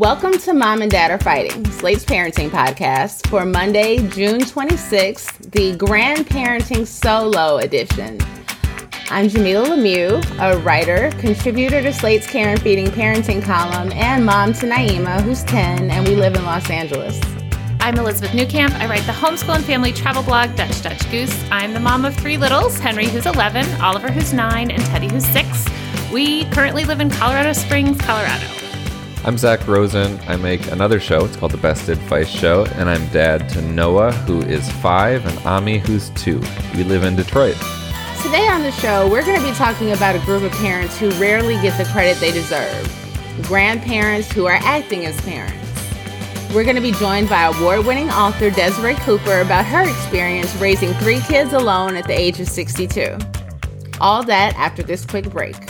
Welcome to Mom and Dad Are Fighting, Slate's parenting podcast for Monday, June 26th, the Grandparenting Solo Edition. I'm Jamilah Lemieux, a writer, contributor to Slate's Care and Feeding Parenting column, and mom to Naima, who's 10, and we live in Los Angeles. I'm Elizabeth Newcamp. I write the homeschool and family travel blog Dutch Dutch Goose. I'm the mom of three littles Henry, who's 11, Oliver, who's 9, and Teddy, who's 6. We currently live in Colorado Springs, Colorado. I'm Zak Rosen. I make another show. It's called The Best Advice Show, and I'm dad to Noah, who is five, and Ami, who's two. We live in Detroit. Today on the show, we're going to be talking about a group of parents who rarely get the credit they deserve grandparents who are acting as parents. We're going to be joined by award winning author Desiree Cooper about her experience raising three kids alone at the age of 62. All that after this quick break.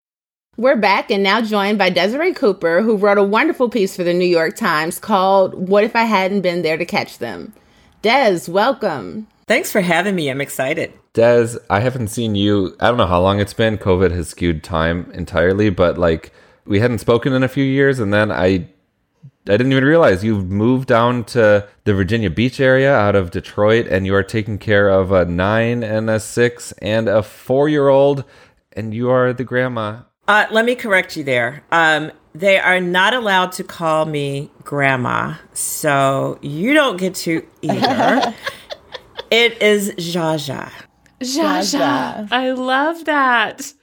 We're back and now joined by Desiree Cooper, who wrote a wonderful piece for the New York Times called What If I Hadn't Been There to Catch Them? Des, welcome. Thanks for having me. I'm excited. Des, I haven't seen you. I don't know how long it's been. COVID has skewed time entirely, but like we hadn't spoken in a few years, and then I I didn't even realize you've moved down to the Virginia Beach area out of Detroit and you are taking care of a nine and a six and a four year old, and you are the grandma. Uh, let me correct you there. Um, they are not allowed to call me grandma, so you don't get to either. it is Jaja. Jaja. I love that.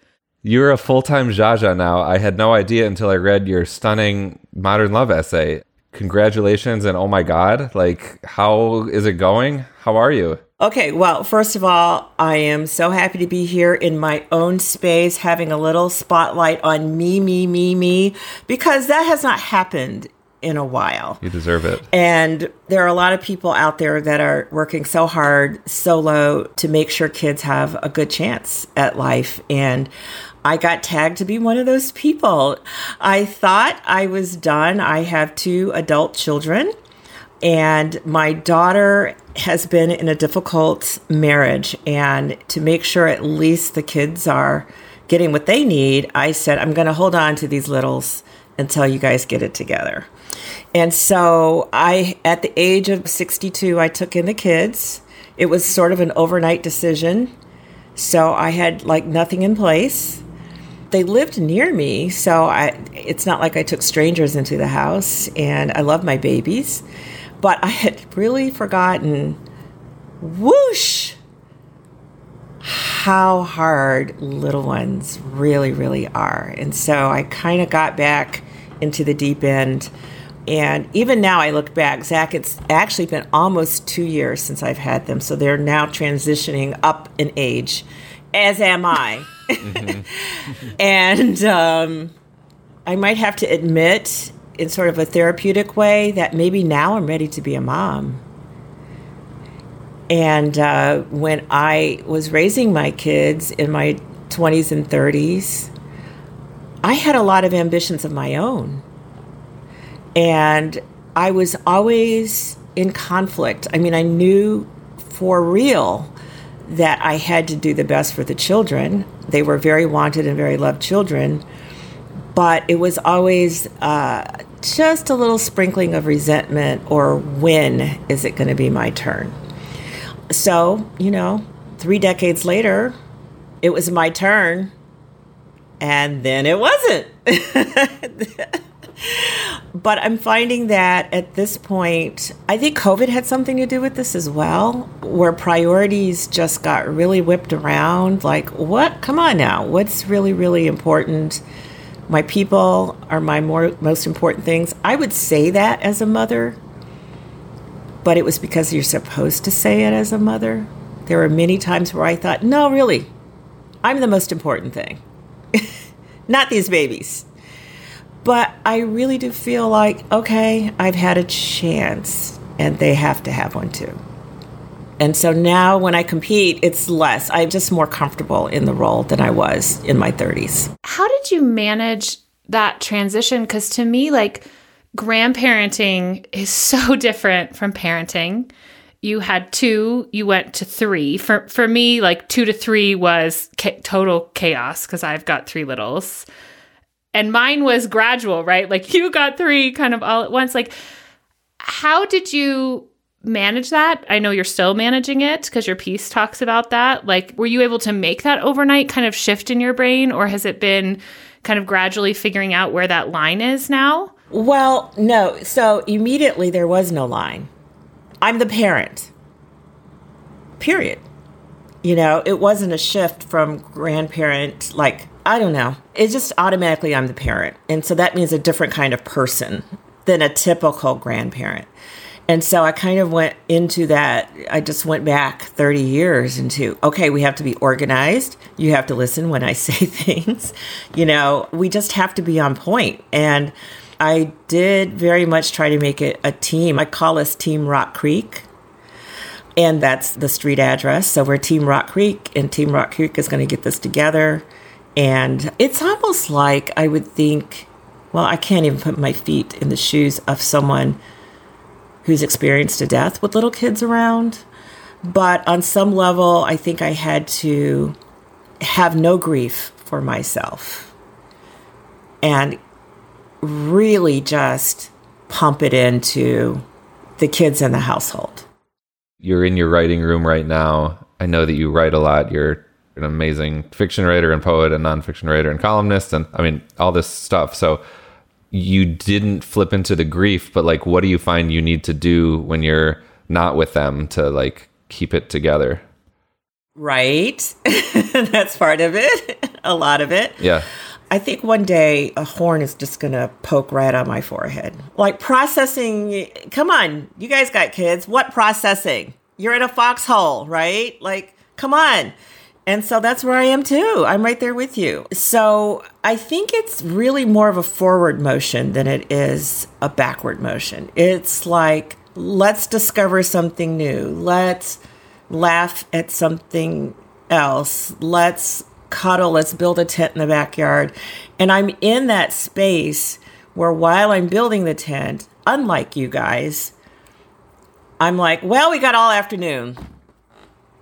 You're a full time Jaja now. I had no idea until I read your stunning modern love essay. Congratulations and oh my God. Like, how is it going? How are you? Okay, well, first of all, I am so happy to be here in my own space, having a little spotlight on me, me, me, me, because that has not happened in a while. You deserve it. And there are a lot of people out there that are working so hard solo to make sure kids have a good chance at life. And I got tagged to be one of those people. I thought I was done. I have two adult children, and my daughter has been in a difficult marriage. And to make sure at least the kids are getting what they need, I said, I'm going to hold on to these littles until you guys get it together. And so I, at the age of 62, I took in the kids. It was sort of an overnight decision. So I had like nothing in place. They lived near me, so I it's not like I took strangers into the house and I love my babies, but I had really forgotten whoosh how hard little ones really really are. And so I kind of got back into the deep end and even now, I look back, Zak, it's actually been almost two years since I've had them. So they're now transitioning up in age, as am I. mm-hmm. and um, I might have to admit, in sort of a therapeutic way, that maybe now I'm ready to be a mom. And uh, when I was raising my kids in my 20s and 30s, I had a lot of ambitions of my own. And I was always in conflict. I mean, I knew for real that I had to do the best for the children. They were very wanted and very loved children, but it was always uh, just a little sprinkling of resentment or when is it going to be my turn? So, you know, three decades later, it was my turn, and then it wasn't. but I'm finding that at this point, I think COVID had something to do with this as well, where priorities just got really whipped around. Like, what? Come on now. What's really, really important? My people are my more, most important things. I would say that as a mother, but it was because you're supposed to say it as a mother. There were many times where I thought, no, really, I'm the most important thing, not these babies. But I really do feel like, okay, I've had a chance and they have to have one too. And so now when I compete, it's less. I'm just more comfortable in the role than I was in my 30s. How did you manage that transition? Because to me, like, grandparenting is so different from parenting. You had two, you went to three. For for me, like two to three was ca- total chaos because I've got three littles and mine was gradual, right? Like you got three kind of all at once. Like, how did you manage that? I know you're still managing it because your piece talks about that. Like, were you able to make that overnight kind of shift in your brain, or has it been kind of gradually figuring out where that line is now? Well, no. So immediately there was no line. I'm the parent. Period. You know, it wasn't a shift from grandparent, like I don't know. It's just automatically I'm the parent. And so that means a different kind of person than a typical grandparent. And so I kind of went into that. I just went back 30 years into, okay, we have to be organized. You have to listen when I say things. You know, we just have to be on point. And I did very much try to make it a team. I call us Team Rock Creek. And that's the street address. So we're Team Rock Creek, and Team Rock Creek is going to get this together. And it's almost like I would think, well, I can't even put my feet in the shoes of someone who's experienced a death with little kids around. But on some level, I think I had to have no grief for myself and really just pump it into the kids in the household. You're in your writing room right now. I know that you write a lot. You're an amazing fiction writer and poet and nonfiction writer and columnist and I mean all this stuff. So you didn't flip into the grief, but like what do you find you need to do when you're not with them to like keep it together? Right. That's part of it. a lot of it. Yeah. I think one day a horn is just going to poke right on my forehead. Like processing, come on, you guys got kids. What processing? You're in a foxhole, right? Like, come on. And so that's where I am too. I'm right there with you. So I think it's really more of a forward motion than it is a backward motion. It's like, let's discover something new. Let's laugh at something else. Let's cuddle. Let's build a tent in the backyard. And I'm in that space where while I'm building the tent, unlike you guys, I'm like, well, we got all afternoon.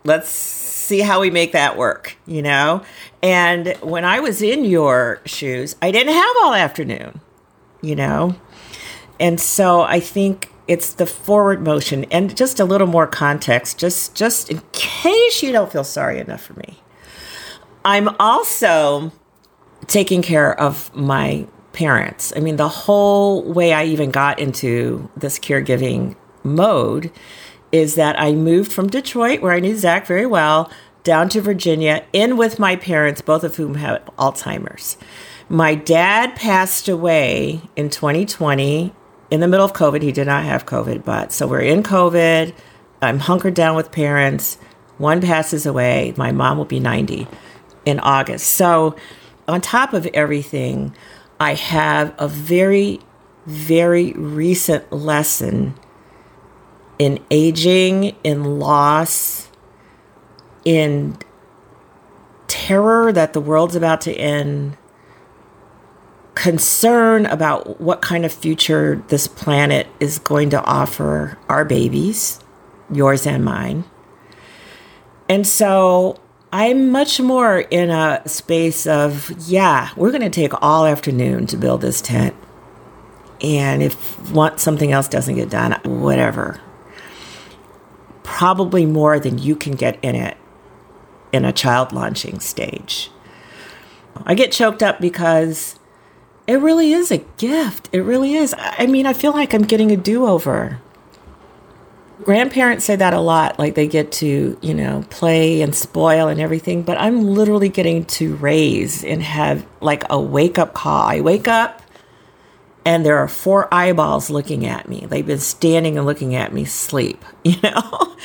Let's see how we make that work, you know? And when I was in your shoes, I didn't have all afternoon, you know? And so I think it's the forward motion and just a little more context just just in case you don't feel sorry enough for me. I'm also taking care of my parents. I mean, the whole way I even got into this caregiving mode is that I moved from Detroit, where I knew Zak very well, down to Virginia, in with my parents, both of whom have Alzheimer's. My dad passed away in 2020 in the middle of COVID. He did not have COVID, but so we're in COVID. I'm hunkered down with parents. One passes away. My mom will be 90 in August. So, on top of everything, I have a very, very recent lesson in aging, in loss, in terror that the world's about to end, concern about what kind of future this planet is going to offer our babies, yours and mine. And so I'm much more in a space of, yeah, we're going to take all afternoon to build this tent. And if want, something else doesn't get done, whatever. Probably more than you can get in it in a child launching stage. I get choked up because it really is a gift. It really is. I mean, I feel like I'm getting a do over. Grandparents say that a lot, like they get to, you know, play and spoil and everything, but I'm literally getting to raise and have like a wake up call. I wake up and there are four eyeballs looking at me. They've been standing and looking at me sleep, you know?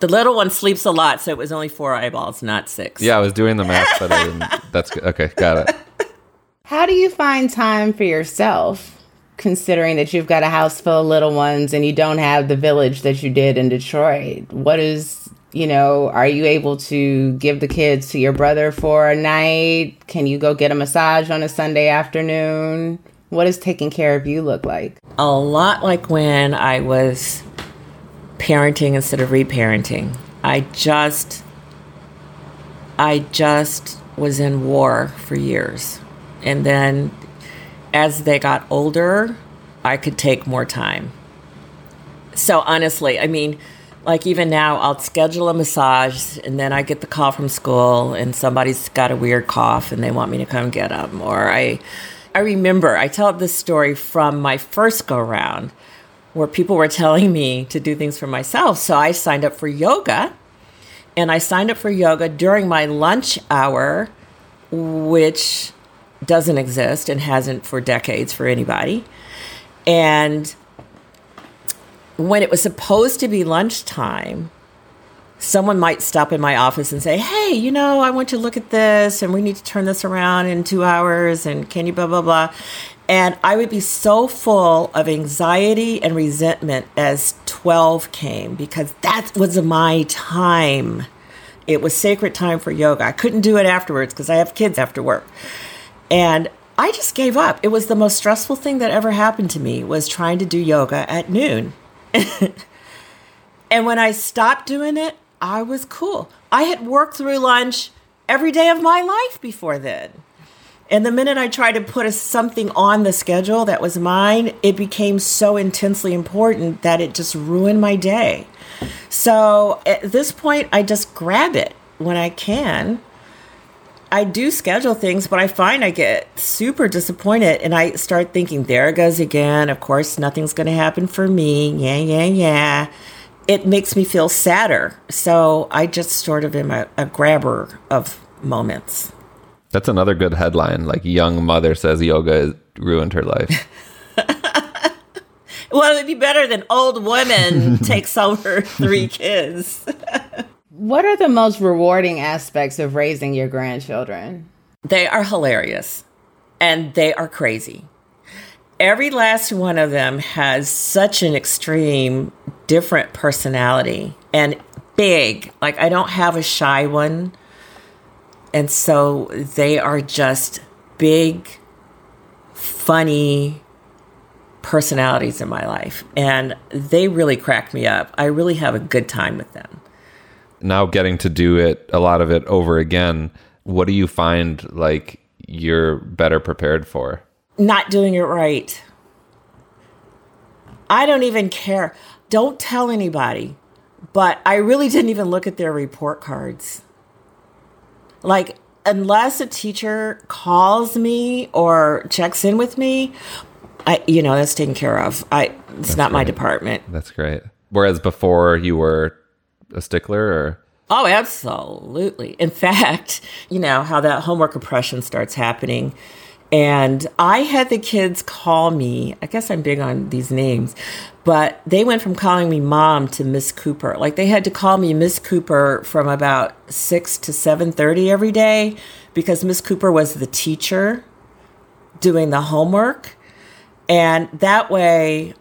the little one sleeps a lot, so it was only four eyeballs, not six. Yeah, I was doing the math, but I didn't. That's good. Okay, got it. How do you find time for yourself, considering that you've got a house full of little ones and you don't have the village that you did in Detroit? What is, you know, are you able to give the kids to your brother for a night? Can you go get a massage on a Sunday afternoon? What does taking care of you look like? A lot like when I was parenting instead of reparenting. I just I just was in war for years. And then as they got older, I could take more time. So honestly, I mean, like even now, I'll schedule a massage and then I get the call from school and somebody's got a weird cough and they want me to come get them. Or I, I remember, I tell this story from my first go round where people were telling me to do things for myself. So I signed up for yoga and I signed up for yoga during my lunch hour, which doesn't exist and hasn't for decades for anybody. And when it was supposed to be lunchtime, someone might stop in my office and say, Hey, you know, I want you to look at this and we need to turn this around in two hours and can you blah, blah, blah. And I would be so full of anxiety and resentment as 12 came because that was my time. It was sacred time for yoga. I couldn't do it afterwards because I have kids after work. And I just gave up. It was the most stressful thing that ever happened to me was trying to do yoga at noon. and when I stopped doing it, I was cool. I had worked through lunch every day of my life before then. And the minute I tried to put a, something on the schedule that was mine, it became so intensely important that it just ruined my day. So at this point, I just grab it when I can I do schedule things, but I find I get super disappointed and I start thinking, there it goes again. Of course, nothing's going to happen for me. Yeah, yeah, yeah. It makes me feel sadder. So I just sort of am a, a grabber of moments. That's another good headline. Like, young mother says yoga ruined her life. well, it'd be better than old woman takes over three kids. What are the most rewarding aspects of raising your grandchildren? They are hilarious and they are crazy. Every last one of them has such an extreme, different personality and big. Like, I don't have a shy one. And so they are just big, funny personalities in my life. And they really crack me up. I really have a good time with them now getting to do it a lot of it over again what do you find like you're better prepared for? Not doing it right. I don't even care. Don't tell anybody but i really didn't even look at their report cards. Like unless a teacher calls me or checks in with me i you know that's taken care of. I it's that's not great. my department. That's great. Whereas before you were a stickler or Oh, absolutely. In fact, you know how that homework oppression starts happening. And I had the kids call me. I guess I'm big on these names, but they went from calling me mom to Miss Cooper. Like they had to call me Miss Cooper from about six to seven thirty every day because Miss Cooper was the teacher doing the homework, and that way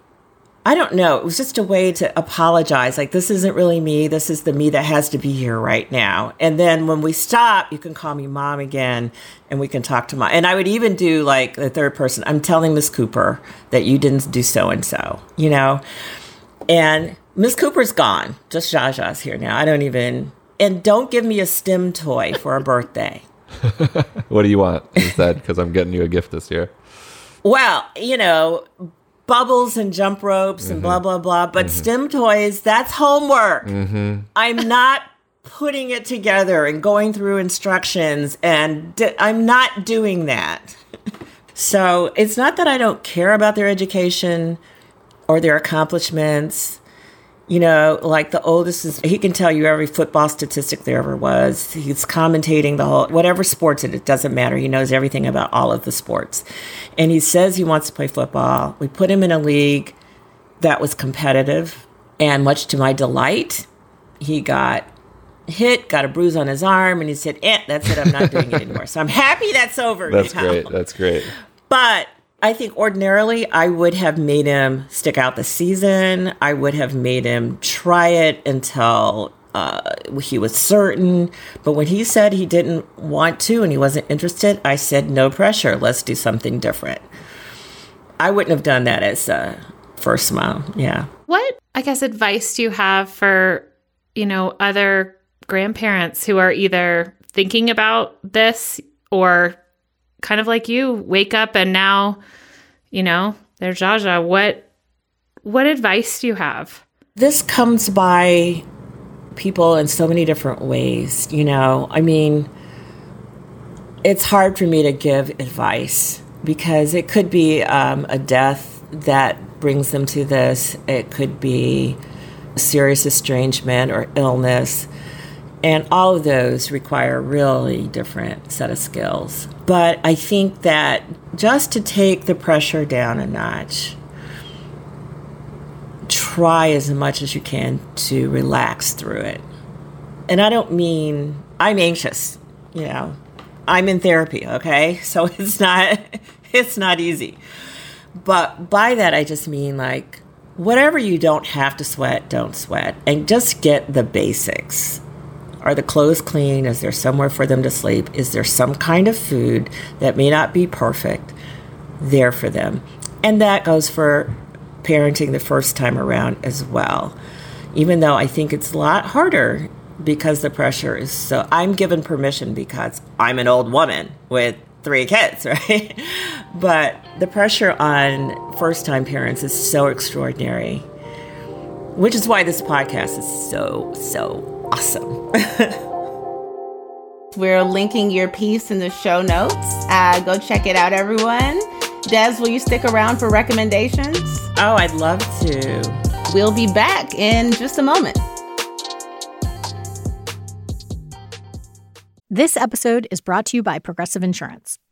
I don't know. It was just a way to apologize. Like, this isn't really me. This is the me that has to be here right now. And then when we stop, you can call me mom again and we can talk to mom. And I would even do like the third person I'm telling Miss Cooper that you didn't do so and so, you know? And Miss Cooper's gone. Just Jaja's here now. I don't even. And don't give me a STEM toy for a birthday. what do you want? Is that because I'm getting you a gift this year? Well, you know, bubbles and jump ropes and blah blah blah. But mm-hmm. STEM toys, that's homework. Mm-hmm. I'm not putting it together and going through instructions, and d- I'm not doing that. so it's not that I don't care about their education or their accomplishments. You know, like the oldest is, he can tell you every football statistic there ever was. He's commentating the whole, whatever sports it, it doesn't matter. He knows everything about all of the sports. And he says he wants to play football. We put him in a league that was competitive. And much to my delight, he got hit, got a bruise on his arm, and he said, eh, that's it, I'm not doing it anymore. So I'm happy that's over That's now. great. That's great. But I think ordinarily I would have made him stick out the season. I would have made him try it until uh, he was certain. But when he said he didn't want to and he wasn't interested, I said, no pressure. Let's do something different. I wouldn't have done that as a first mom. Yeah. What, I guess, advice do you have for, you know, other grandparents who are either thinking about this or kind of like you, wake up and now, you know, they're Jaja. What, what advice do you have? this comes by people in so many different ways you know i mean it's hard for me to give advice because it could be um, a death that brings them to this it could be serious estrangement or illness and all of those require a really different set of skills but i think that just to take the pressure down a notch try as much as you can to relax through it. And I don't mean I'm anxious, you know. I'm in therapy, okay? So it's not it's not easy. But by that I just mean like whatever you don't have to sweat, don't sweat and just get the basics. Are the clothes clean? Is there somewhere for them to sleep? Is there some kind of food that may not be perfect there for them? And that goes for parenting the first time around as well. Even though I think it's a lot harder because the pressure is so. I'm given permission because I'm an old woman with three kids, right? but the pressure on first time parents is so extraordinary, which is why this podcast is so, so awesome. We're linking your piece in the show notes. Uh, go check it out, everyone. Des, will you stick around for recommendations? oh, I'd love to. We'll be back in just a moment. This episode is brought to you by Progressive Insurance.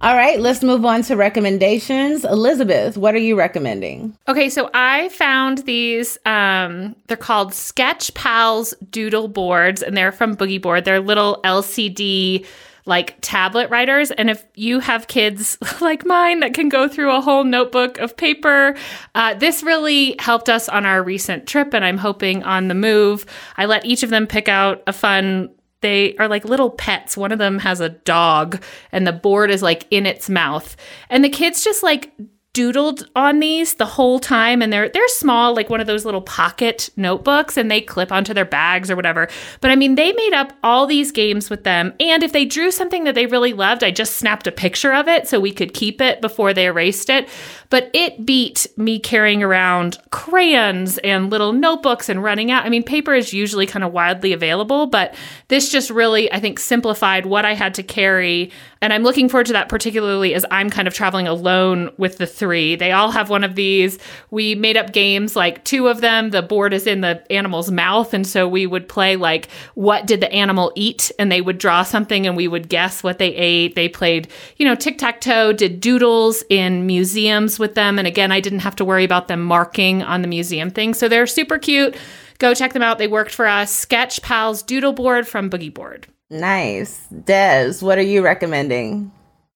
All right, let's move on to recommendations. Elizabeth, what are you recommending? Okay, so I found these. Um, they're called Sketch Pals Doodle Boards, and they're from Boogie Board. They're little LCD like tablet writers. And if you have kids like mine that can go through a whole notebook of paper, uh, this really helped us on our recent trip. And I'm hoping on the move, I let each of them pick out a fun they are like little pets. One of them has a dog and the board is like in its mouth. And the kids just like doodled on these the whole time and they're they're small like one of those little pocket notebooks and they clip onto their bags or whatever. But i mean they made up all these games with them and if they drew something that they really loved i just snapped a picture of it so we could keep it before they erased it. But it beat me carrying around crayons and little notebooks and running out. I mean paper is usually kind of widely available but this just really i think simplified what i had to carry and i'm looking forward to that particularly as i'm kind of traveling alone with the three. They all have one of these. We made up games like two of them. The board is in the animal's mouth. And so we would play like, what did the animal eat? And they would draw something and we would guess what they ate. They played, you know, tic tac toe, did doodles in museums with them. And again, I didn't have to worry about them marking on the museum thing. So they're super cute. Go check them out. They worked for us. Sketch Pals Doodle Board from Boogie Board. Nice. Des, what are you recommending?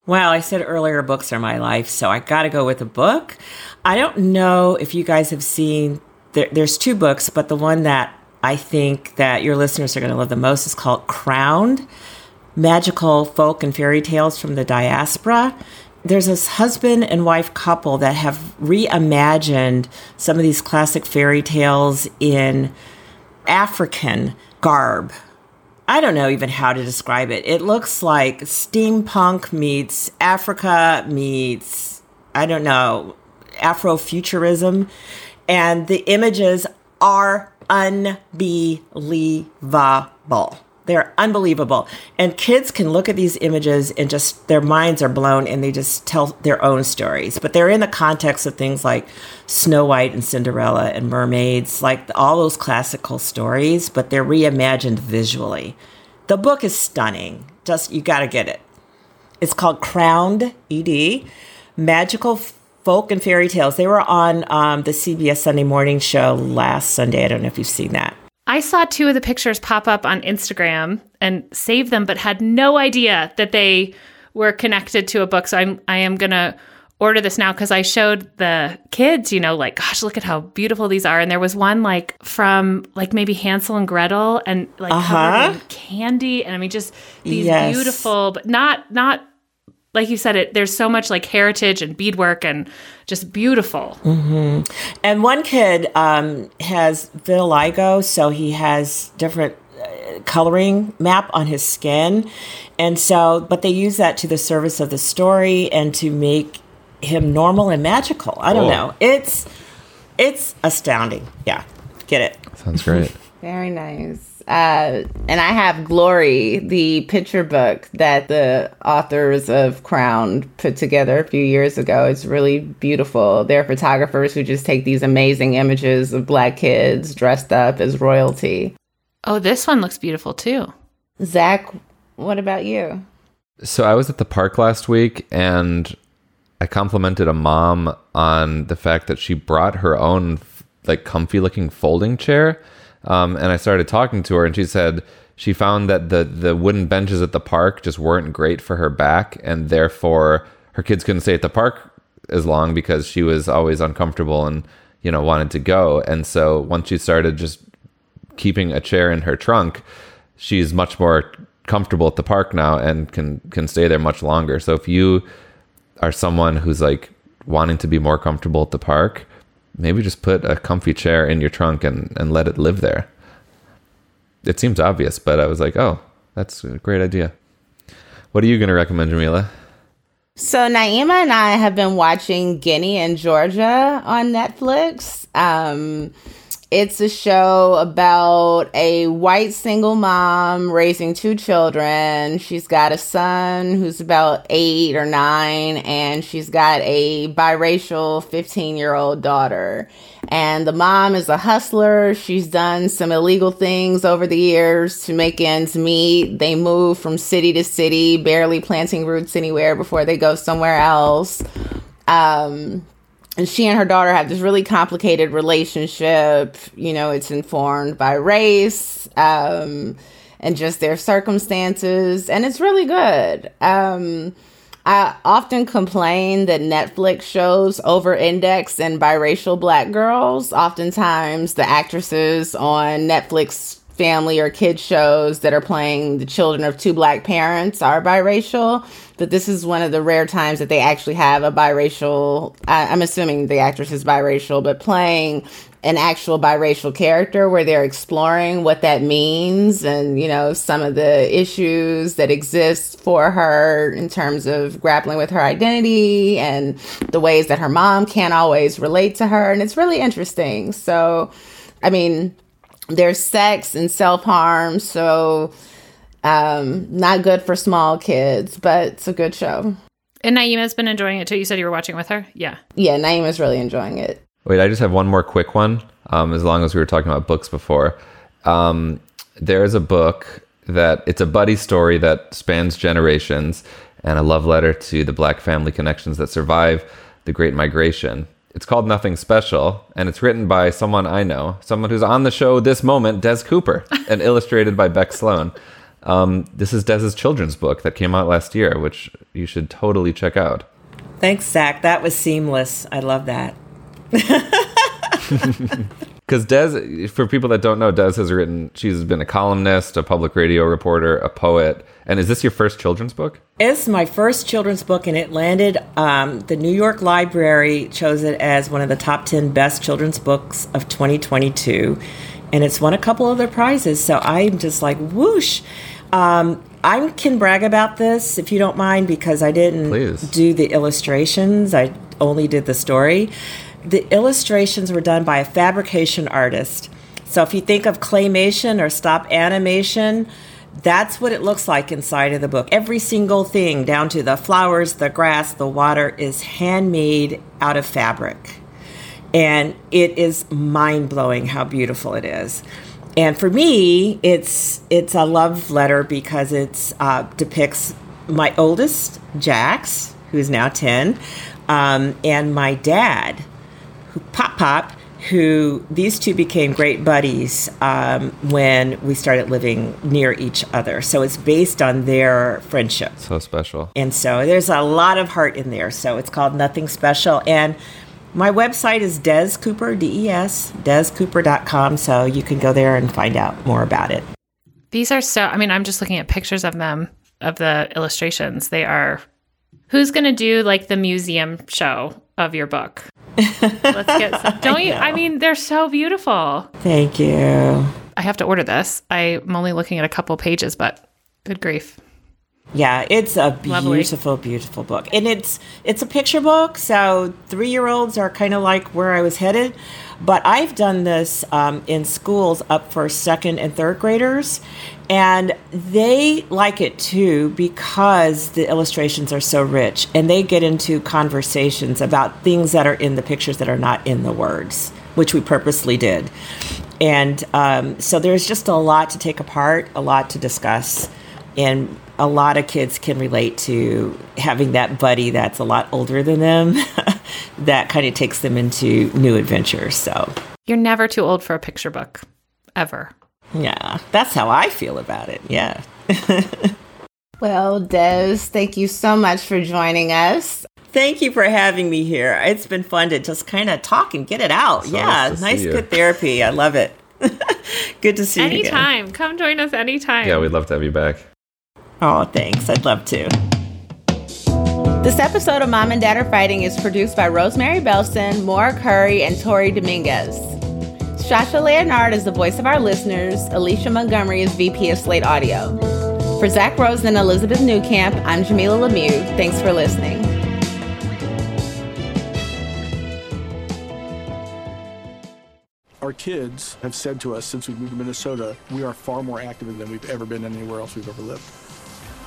Well, I said earlier books are my life, so I got to go with a book. I don't know if you guys have seen there, there's two books, but the one that I think that your listeners are going to love the most is called Crowned: Magical Folk and Fairy Tales from the Diaspora. There's this husband and wife couple that have reimagined some of these classic fairy tales in African garb I don't know even how to describe it. It looks like steampunk meets Africa meets, I don't know, Afrofuturism. And the images are unbelievable. They're unbelievable. And kids can look at these images and just their minds are blown and they just tell their own stories. But they're in the context of things like Snow White and Cinderella and mermaids, like all those classical stories, but they're reimagined visually. The book is stunning. Just you got to get it. It's called Crowned ED Magical Folk and Fairy Tales. They were on um, the CBS Sunday Morning Show last Sunday. I don't know if you've seen that. I saw two of the pictures pop up on Instagram and save them, but had no idea that they were connected to a book. So I'm I am gonna order this now because I showed the kids, you know, like, gosh, look at how beautiful these are. And there was one like from like maybe Hansel and Gretel and like uh-huh. covered in candy. And I mean, just these yes. beautiful, but not not like you said it there's so much like heritage and beadwork and just beautiful. Mm-hmm. and one kid um, has vitiligo so he has different uh, coloring map on his skin. And so but they use that to the service of the story and to make him normal and magical. I don't know. It's it's astounding. Yeah. Get it. Sounds great. Very nice uh, and I have Glory, the picture book that the authors of Crown put together a few years ago. It's really beautiful. They're photographers who just take these amazing images of black kids dressed up as royalty. Oh, this one looks beautiful too. Zak, what about you? So I was at the park last week and I complimented a mom on the fact that she brought her own like comfy looking folding chair um, and I started talking to her, and she said she found that the the wooden benches at the park just weren't great for her back, and therefore her kids couldn't stay at the park as long because she was always uncomfortable and you know wanted to go. And so once she started just keeping a chair in her trunk, she's much more comfortable at the park now and can can stay there much longer. So if you are someone who's like wanting to be more comfortable at the park, maybe just put a comfy chair in your trunk and, and let it live there. It seems obvious, but I was like, oh, that's a great idea. What are you going to recommend, Jamilah? So Naima and I have been watching Ginny and Georgia on Netflix. Um, It's a show about a white single mom raising two children. She's got a son who's about eight or nine, and she's got a biracial 15 year old daughter. And the mom is a hustler. She's done some illegal things over the years to make ends meet. They move from city to city, barely planting roots anywhere before they go somewhere else. Um, and she and her daughter have this really complicated relationship. You know, it's informed by race um, and just their circumstances, and it's really good. Um, I often complain that Netflix shows over index in biracial black girls. Oftentimes, the actresses on Netflix family or kid shows that are playing the children of two black parents are biracial but this is one of the rare times that they actually have a biracial I, i'm assuming the actress is biracial but playing an actual biracial character where they're exploring what that means and you know some of the issues that exist for her in terms of grappling with her identity and the ways that her mom can't always relate to her. And it's really interesting. So i mean there's sex and self-harm so um not good for small kids but it's a good show And Naima's been enjoying it too. You said you were watching with her? Yeah. yeah naima's really enjoying it Wait, I just have one more quick one. Um, as long as we were talking about books before, um, there's a book that it's a buddy story that spans generations and a love letter to the black family connections that survive the Great Migration. It's called Nothing Special, and it's written by someone I know, someone who's on the show this moment, Des Cooper, and illustrated by Bec Sloane. Um, this is Des's children's book that came out last year, which you should totally check out. Thanks, Zak. That was seamless. I love that. Because Des, for people that don't know, Des has written, she's been a columnist, a public radio reporter, a poet. And is this your first children's book? It's my first children's book, and it landed. Um, the New York Library chose it as one of the top 10 best children's books of 2022. And it's won a couple other prizes. So I'm just like, whoosh. Um, I can brag about this if you don't mind, because I didn't Please. do the illustrations, I only did the story. The illustrations were done by a fabrication artist. So if you think of claymation or stop animation, that's what it looks like inside of the book. Every single thing, down to the flowers, the grass, the water, is handmade out of fabric. And it is mind blowing how beautiful it is. And for me, it's it's a love letter because it uh, depicts my oldest, Jax, who's now ten, um, and my dad, who Pop Pop, who these two became great buddies um, when we started living near each other. So it's based on their friendship. So special. And so there's a lot of heart in there. So it's called Nothing Special. And my website is Des Cooper, D E S, descooper.com. So you can go there and find out more about it. These are so, I mean, I'm just looking at pictures of them, of the illustrations. They are, who's going to do like the museum show of your book? Let's get some. Don't you? I mean, they're so beautiful. Thank you. I have to order this. I'm only looking at a couple pages, but good grief. Yeah, it's a Lovely. beautiful, beautiful book, and it's it's a picture book. So three year olds are kind of like where I was headed, but I've done this um, in schools up for second and third graders, and they like it too because the illustrations are so rich, and they get into conversations about things that are in the pictures that are not in the words, which we purposely did, and um, so there's just a lot to take apart, a lot to discuss and a lot of kids can relate to having that buddy that's a lot older than them that kind of takes them into new adventures so You're never too old for a picture book, ever. yeah that's how i feel about it yeah Well, Des, thank you so much for joining us. thank you for having me here it's been fun to just kind of talk and get it out So yeah nice nice good therapy i love it good to see you again. Anytime. Come join us anytime. Yeah, we'd love to have you back. Oh thanks i'd love to This episode of Mom and Dad Are Fighting is produced by Rosemary Belson, Maura Currie, and Tori Dominguez. Shasha Leonard is the voice of our listeners. Alicia Montgomery is VP of Slate Audio. For Zak Rosen and Elizabeth Newcamp, I'm Jamilah Lemieux. Thanks for listening. Our kids have said to us since we moved to Minnesota, we are far more active than we've ever been anywhere else we've ever lived.